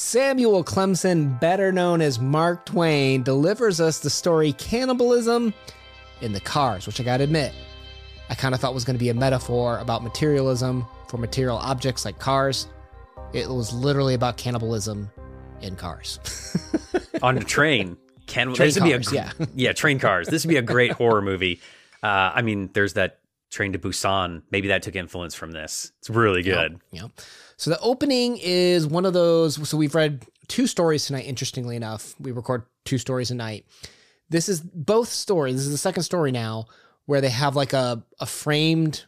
Samuel Clemens, better known as Mark Twain, delivers us the story Cannibalism in the Cars, which I gotta admit, I kind of thought was gonna be a metaphor about materialism for material objects like cars. It was literally about cannibalism in cars. On a train. Can, Train this would be a cars, gr- yeah. yeah, train cars. This would be a great horror movie. Uh, I mean, there's that Train to Busan. Maybe that took influence from this. It's really good. Yeah. So the opening is one of those. So we've read two stories tonight. Interestingly enough, we record two stories a night. This is both stories. This is the second story now where they have like a a framed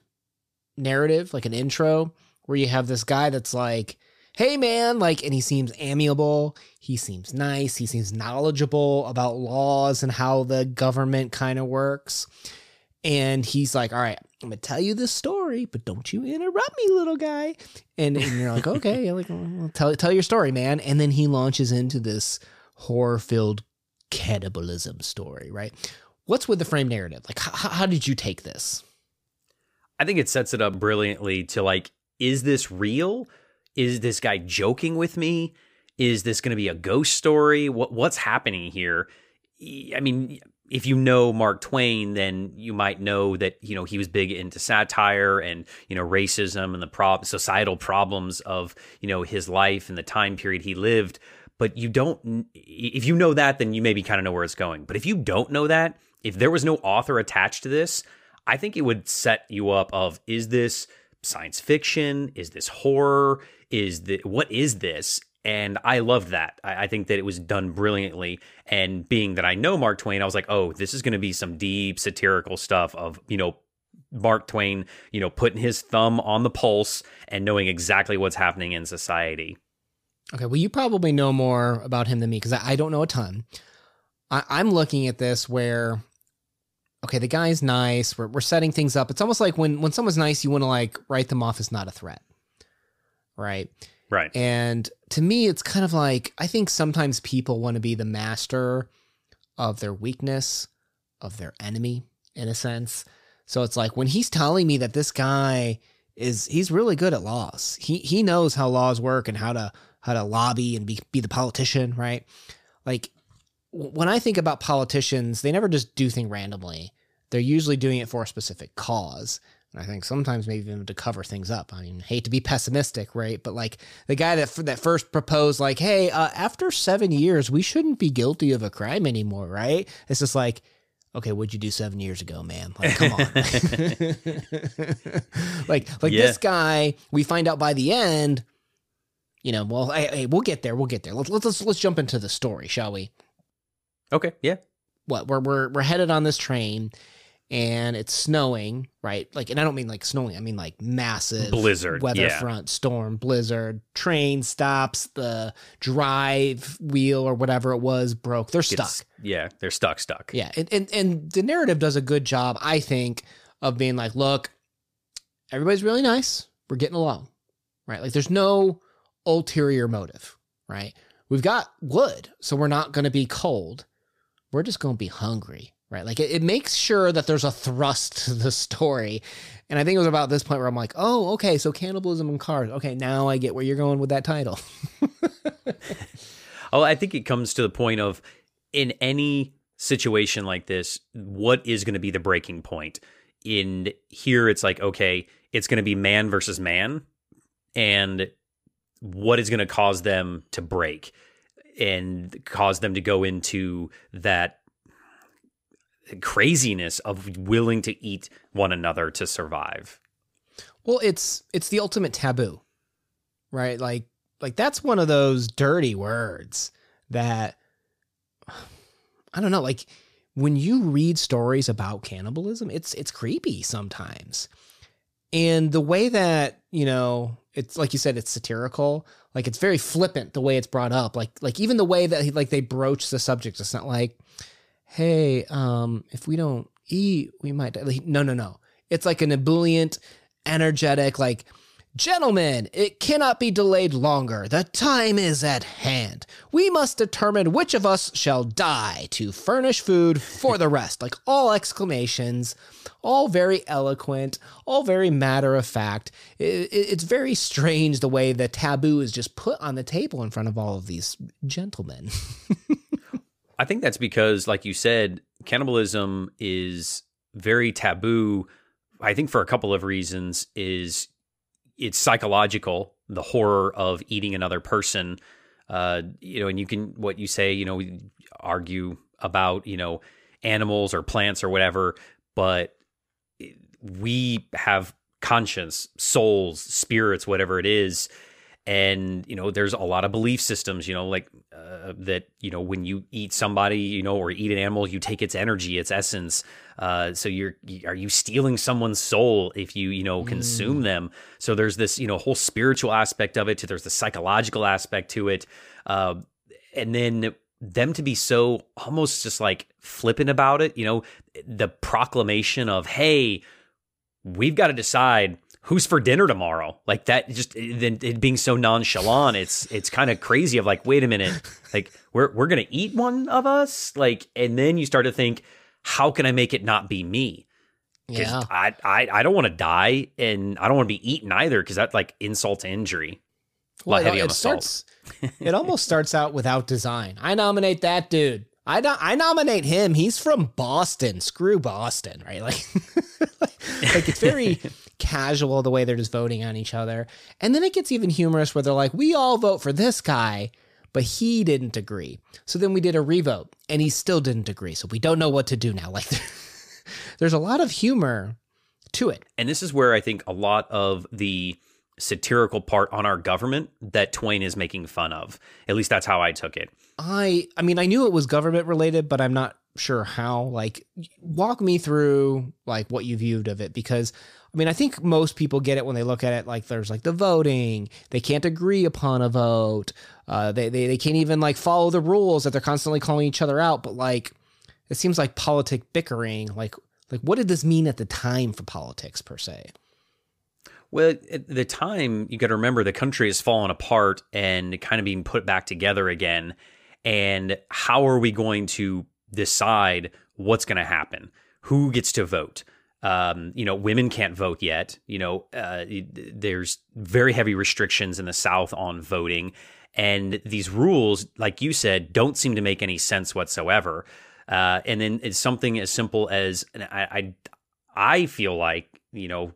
narrative, like an intro, where you have this guy that's like, "Hey man," like, and he seems amiable. He seems nice. He seems knowledgeable about laws and how the government kind of works. And he's like, "All right, I'm gonna tell you this story, but don't you interrupt me, little guy." And, and you're like, "Okay, like, well, tell tell your story, man." And then he launches into this horror-filled cannibalism story, right? What's with the frame narrative? Like, how, how did you take this? I think it sets it up brilliantly to like, is this real? Is this guy joking with me? Is this going to be a ghost story? What what's happening here? I mean, if you know Mark Twain, then you might know that you know he was big into satire and you know racism and the prob- societal problems of you know his life and the time period he lived. But you don't. If you know that, then you maybe kind of know where it's going. But if you don't know that, if there was no author attached to this, I think it would set you up of is this science fiction? Is this horror? Is the what is this? And I loved that. I, I think that it was done brilliantly. And being that I know Mark Twain, I was like, oh, this is going to be some deep satirical stuff of you know Mark Twain, you know, putting his thumb on the pulse and knowing exactly what's happening in society. Okay, well, you probably know more about him than me because I, I don't know a ton. I, I'm looking at this where, okay, the guy's nice. We're, we're setting things up. It's almost like when when someone's nice, you want to like write them off as not a threat, right? Right. And to me, it's kind of like I think sometimes people want to be the master of their weakness, of their enemy, in a sense. So it's like when he's telling me that this guy is he's really good at laws. He he knows how laws work and how to how to lobby and be be the politician, right? Like when I think about politicians, they never just do things randomly. They're usually doing it for a specific cause. I think sometimes maybe even to cover things up. I mean, hate to be pessimistic, right? But like the guy that that first proposed, like, hey, uh, after seven years, we shouldn't be guilty of a crime anymore, right? It's just like, okay, what'd you do seven years ago, man? Like, come on. like, like Yeah. this guy, we find out by the end. You know, well, hey, hey, we'll get there. We'll get there. Let's let's let's, let's jump into the story, shall we? Okay. Yeah. what we're we're we're headed on this train and it's snowing, right? Like and I don't mean like snowing, I mean like massive Blizzard, weather yeah. front, storm, blizzard, train stops, the drive wheel or whatever it was broke. They're stuck. It's- yeah. They're stuck. Stuck. Yeah. And, and and the narrative does a good job, I think, of being like, look, everybody's really nice. We're getting along. Right? Like there's no ulterior motive, right? We've got wood, so we're not going to be cold. We're just going to be hungry, right? Like it, it makes sure that there's a thrust to the story. And I think it was about this point where I'm like, oh, okay, so cannibalism and cars. Okay, now I get where you're going with that title. Oh, I think it comes to the point of in any situation like this, what is going to be the breaking point? In here, it's like, okay, it's going to be man versus man. And what is going to cause them to break and cause them to go into that craziness of willing to eat one another to survive? Well, it's it's the ultimate taboo, right? Like like that's one of those dirty words that I don't know. Like when you read stories about cannibalism, it's it's creepy sometimes, and the way that you know it's like you said, it's satirical. Like it's very flippant the way it's brought up. Like like even the way that like they broach the subject. It's not like, hey, um, if we don't eat, we might. Die. No, no, no. It's like an ebullient, energetic, like Gentlemen, it cannot be delayed longer. The time is at hand. We must determine which of us shall die to furnish food for the rest. Like all exclamations, all very eloquent, all very matter of fact. It, it, it's very strange the way the taboo is just put on the table in front of all of these gentlemen. I think that's because, like you said, cannibalism is very taboo. I think for a couple of reasons is it's psychological, the horror of eating another person. Uh, you know, and you can what you say, you know, argue about, you know, animals or plants or whatever, but we have conscience, souls, spirits, whatever it is. And, you know, there's a lot of belief systems, you know, like uh, that, you know, when you eat somebody, you know, or eat an animal, you take its energy, its essence. Uh, so you're are you stealing someone's soul if you you know consume mm. them? So there's this you know whole spiritual aspect of it. There's the psychological aspect to it, uh, and then them to be so almost just like flippant about it. You know, the proclamation of hey, we've got to decide who's for dinner tomorrow like that just it, it being so nonchalant it's it's kind of crazy of like wait a minute like we're we're gonna eat one of us like and then you start to think how can I make it not be me? Because yeah. I, I I don't want to die and I don't want to be eaten either because that's like insult to injury. Well, it, it starts. it almost starts out without design. I nominate that dude. I I nominate him. He's from Boston. Screw Boston, right? Like, like it's very casual the way they're just voting on each other. And then it gets even humorous where they're like, "We all vote for this guy." but he didn't agree. So then we did a revote and he still didn't agree. So we don't know what to do now. Like there's a lot of humor to it. And this is where I think a lot of the satirical part on our government that Twain is making fun of. At least that's how I took it. I I mean I knew it was government related, but I'm not sure how. Like walk me through like what you viewed of it because I mean, I think most people get it when they look at it like there's like the voting. They can't agree upon a vote. Uh, they, they, they can't even like follow the rules that they're constantly calling each other out. But like, it seems like politic bickering. Like, like what did this mean at the time for politics per se? Well, at the time, you got to remember the country is falling apart and kind of being put back together again. And how are we going to decide what's going to happen? Who gets to vote? Um, you know, women can't vote yet. You know, uh, there's very heavy restrictions in the South on voting. And these rules, like you said, don't seem to make any sense whatsoever. Uh, and then it's something as simple as I, I, I feel like you know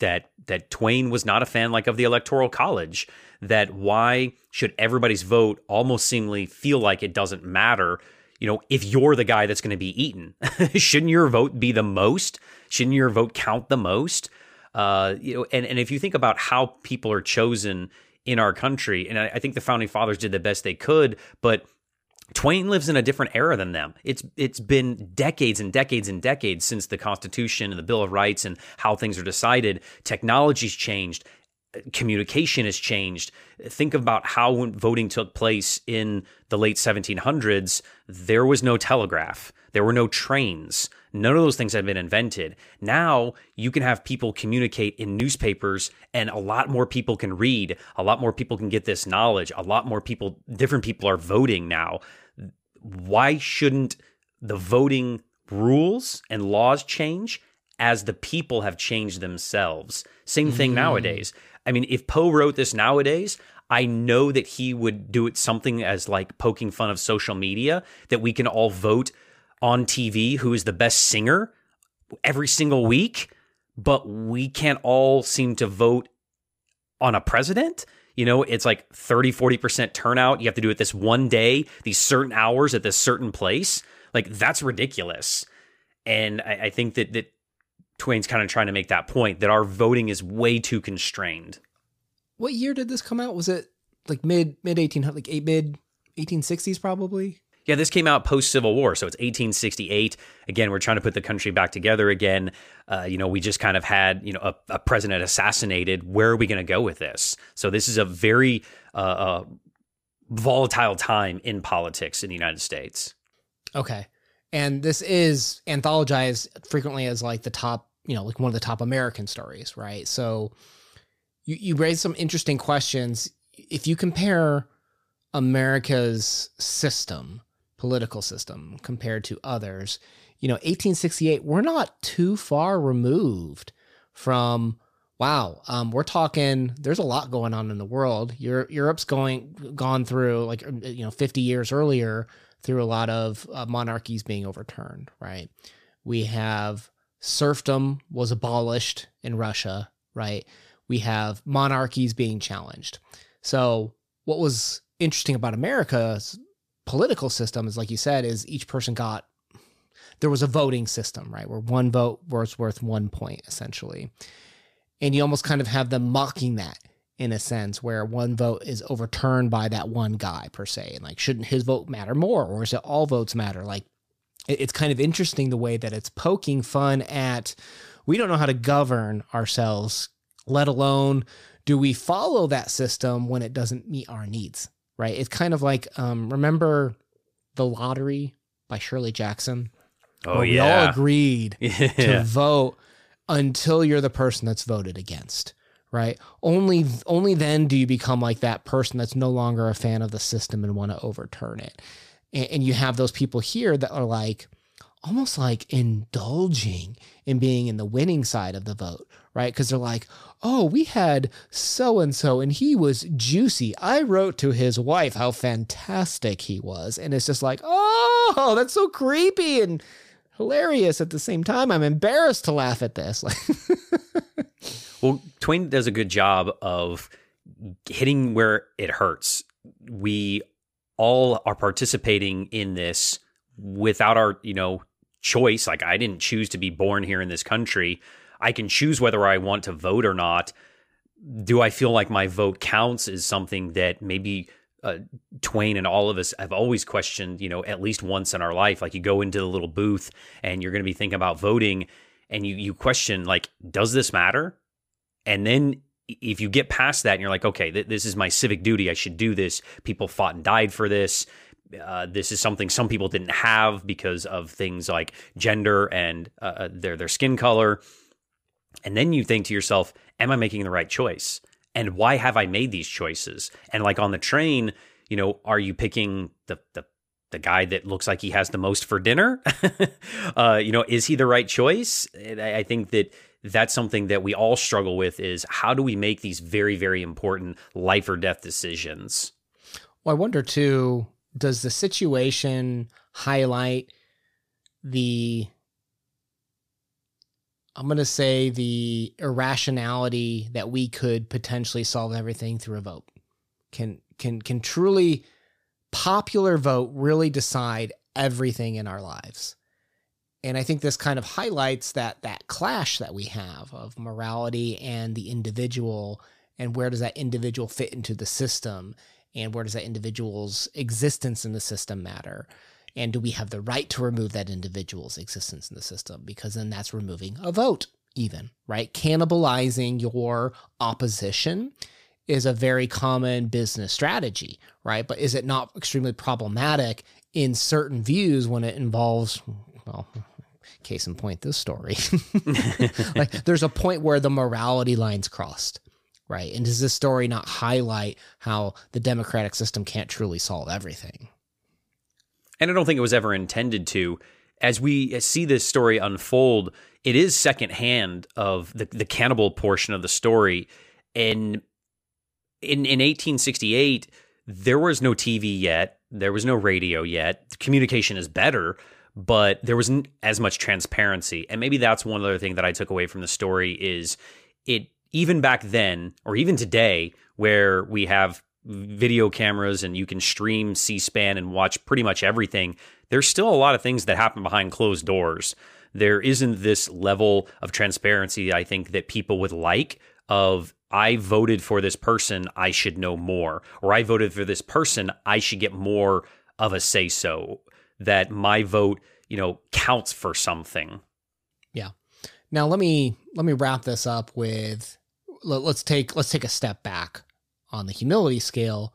that that Twain was not a fan like of the Electoral College. That why should everybody's vote almost seemingly feel like it doesn't matter? You know, if you're the guy that's going to be eaten, shouldn't your vote be the most? Shouldn't your vote count the most? Uh, you know, and, and if you think about how people are chosen in our country, and I, I think the founding fathers did the best they could, but Twain lives in a different era than them. It's it's been decades and decades and decades since the Constitution and the Bill of Rights and how things are decided. Technology's changed, communication has changed. Think about how voting took place in the late 1700s, there was no telegraph, there were no trains. None of those things had been invented. Now you can have people communicate in newspapers, and a lot more people can read. A lot more people can get this knowledge. A lot more people, different people are voting now. Why shouldn't the voting rules and laws change as the people have changed themselves? Same thing mm. nowadays. I mean, if Poe wrote this nowadays, I know that he would do it something as like poking fun of social media, that we can all vote on TV who is the best singer every single week, but we can't all seem to vote on a president. You know, it's like 30, 40% turnout. You have to do it this one day, these certain hours at this certain place. Like, that's ridiculous. And I, I think that, that Twain's kind of trying to make that point that our voting is way too constrained. What year did this come out? Was it like mid mid 1800 like eight mid 1860s probably? Yeah, this came out post Civil War, so it's 1868. Again, we're trying to put the country back together again. Uh, you know, we just kind of had you know a, a president assassinated. Where are we going to go with this? So this is a very uh, uh, volatile time in politics in the United States. Okay, and this is anthologized frequently as like the top, you know, like one of the top American stories, right? So you, you raised some interesting questions. If you compare America's system, political system, compared to others, you know, 1868, we're not too far removed from wow um, we're talking there's a lot going on in the world. Europe, europe's going gone through like you know 50 years earlier through a lot of uh, monarchies being overturned right? We have serfdom was abolished in russia right? We have monarchies being challenged. So what was interesting about america's political system is like you said is each person got there was a voting system, right? Where one vote was worth one point, essentially. And you almost kind of have them mocking that in a sense, where one vote is overturned by that one guy, per se. And like, shouldn't his vote matter more? Or is it all votes matter? Like, it's kind of interesting the way that it's poking fun at we don't know how to govern ourselves, let alone do we follow that system when it doesn't meet our needs, right? It's kind of like, um, remember The Lottery by Shirley Jackson? Oh yeah, we all agreed yeah. to vote until you're the person that's voted against right only only then do you become like that person that's no longer a fan of the system and want to overturn it and, and you have those people here that are like almost like indulging in being in the winning side of the vote right because they're like oh we had so and so and he was juicy i wrote to his wife how fantastic he was and it's just like oh that's so creepy and hilarious at the same time. I'm embarrassed to laugh at this. well, Twain does a good job of hitting where it hurts. We all are participating in this without our, you know, choice. Like I didn't choose to be born here in this country. I can choose whether I want to vote or not. Do I feel like my vote counts is something that maybe uh, Twain and all of us have always questioned, you know, at least once in our life. Like you go into the little booth and you're going to be thinking about voting and you, you question, like, does this matter? And then if you get past that and you're like, okay, th- this is my civic duty, I should do this. People fought and died for this. Uh, this is something some people didn't have because of things like gender and uh, uh their their skin color. And then you think to yourself, am I making the right choice? and why have I made these choices? And like on the train, you know, are you picking the the the guy that looks like he has the most for dinner? uh, you know, is he the right choice? I, I think that that's something that we all struggle with is how do we make these very very important life or death decisions? Well, I wonder too, does the situation highlight the I'm going to say the irrationality that we could potentially solve everything through a vote. Can can can truly popular vote really decide everything in our lives? And I think this kind of highlights that that clash that we have of morality and the individual and where does that individual fit into the system and where does that individual's existence in the system matter? And do we have the right to remove that individual's existence in the system? Because then that's removing a vote, even, right? Cannibalizing your opposition is a very common business strategy, right? But is it not extremely problematic in certain views when it involves, well, case in point, this story? like there's a point where the morality lines crossed. Right. And does this story not highlight how the democratic system can't truly solve everything? And I don't think it was ever intended to. As we see this story unfold, it is secondhand of the the cannibal portion of the story. And in in 1868, there was no TV yet, there was no radio yet. Communication is better, but there wasn't as much transparency. And maybe that's one other thing that I took away from the story is it even back then or even today where we have video cameras and you can stream C-SPAN and watch pretty much everything, there's still a lot of things that happen behind closed doors. There isn't this level of transparency I think that people would like of I voted for this person, I should know more, or I voted for this person, I should get more of a say so that my vote, you know, counts for something. Yeah. Now let me let me wrap this up with let, us take let's take a step back on the humility scale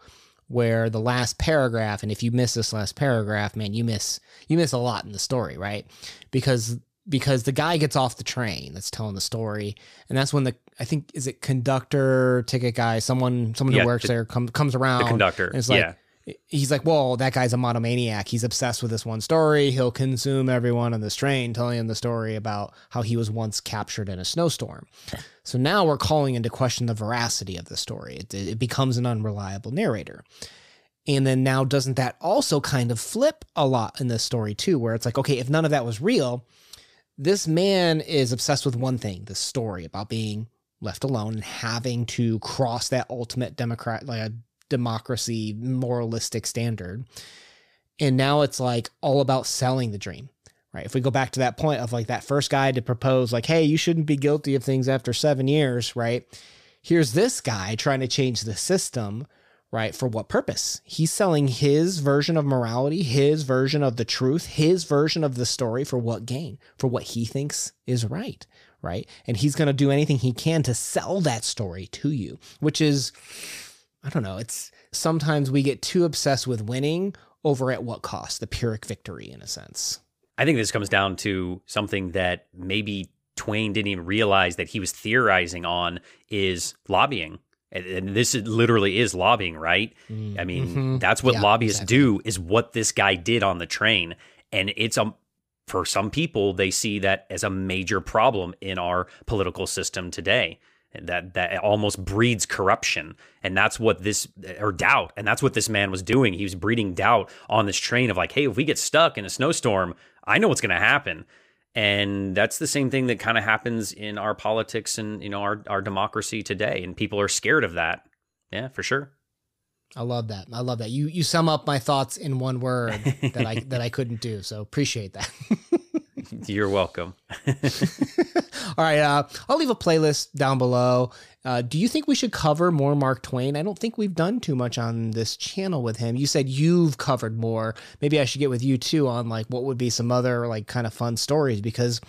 where the last paragraph and if you miss this last paragraph man you miss you miss a lot in the story right because because the guy gets off the train that's telling the story, and that's when the I think is it conductor, ticket guy, someone someone Yeah, who works the- there comes comes around. The conductor. and it's like yeah. He's like, well, that guy's a monomaniac. He's obsessed with this one story. He'll consume everyone on this train, telling him the story about how he was once captured in a snowstorm. So now we're calling into question the veracity of the story. It, it becomes an unreliable narrator. And then now, doesn't that also kind of flip a lot in this story too, where it's like, okay, if none of that was real, this man is obsessed with one thing this story about being left alone and having to cross that ultimate democrat like a democracy moralistic standard. And now it's like all about selling the dream right? If we go back to that point of like that first guy to propose like hey you shouldn't be guilty of things after seven years right? Here's this guy trying to change the system right for what purpose? He's selling his version of morality his version of the truth his version of the story for what gain? For what he thinks is right right? And he's going to do anything he can to sell that story to you which is i don't know it's sometimes we get too obsessed with winning over at what cost the pyrrhic victory in a sense I think this comes down to something that maybe Twain didn't even realize that he was theorizing on is lobbying. And, and this is, literally is lobbying, right? I mean, Mhm. that's what Yeah, lobbyists exactly. do is what this guy did on the train. And it's a for some people they see that as a major problem in our political system today. That that almost breeds corruption. And that's what this or doubt. And that's what this man was doing. He was breeding doubt on this train of like, hey, if we get stuck in a snowstorm, I know what's gonna happen. And that's the same thing that kind of happens in our politics and you know our, our democracy today. And people are scared of that. Yeah, for sure. i love that i love that you you sum up my thoughts in one word that i that i couldn't do so appreciate that You're welcome. All right, uh, I'll leave a playlist down below. Uh, do you think we should cover more Mark Twain? I don't think we've done too much on this channel with him. You said you've covered more. Maybe I should get with you too on like what would be some other like kind of fun stories because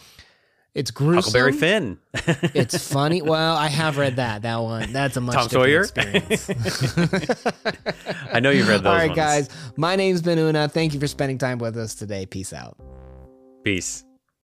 it's gruesome. Huckleberry Finn. It's funny. Well, I have read that. That one. That's a much Tom different Sawyer? experience. I know you've read those All right, ones. guys. My name's Ben Una. Thank you for spending time with us today. Peace out. Peace.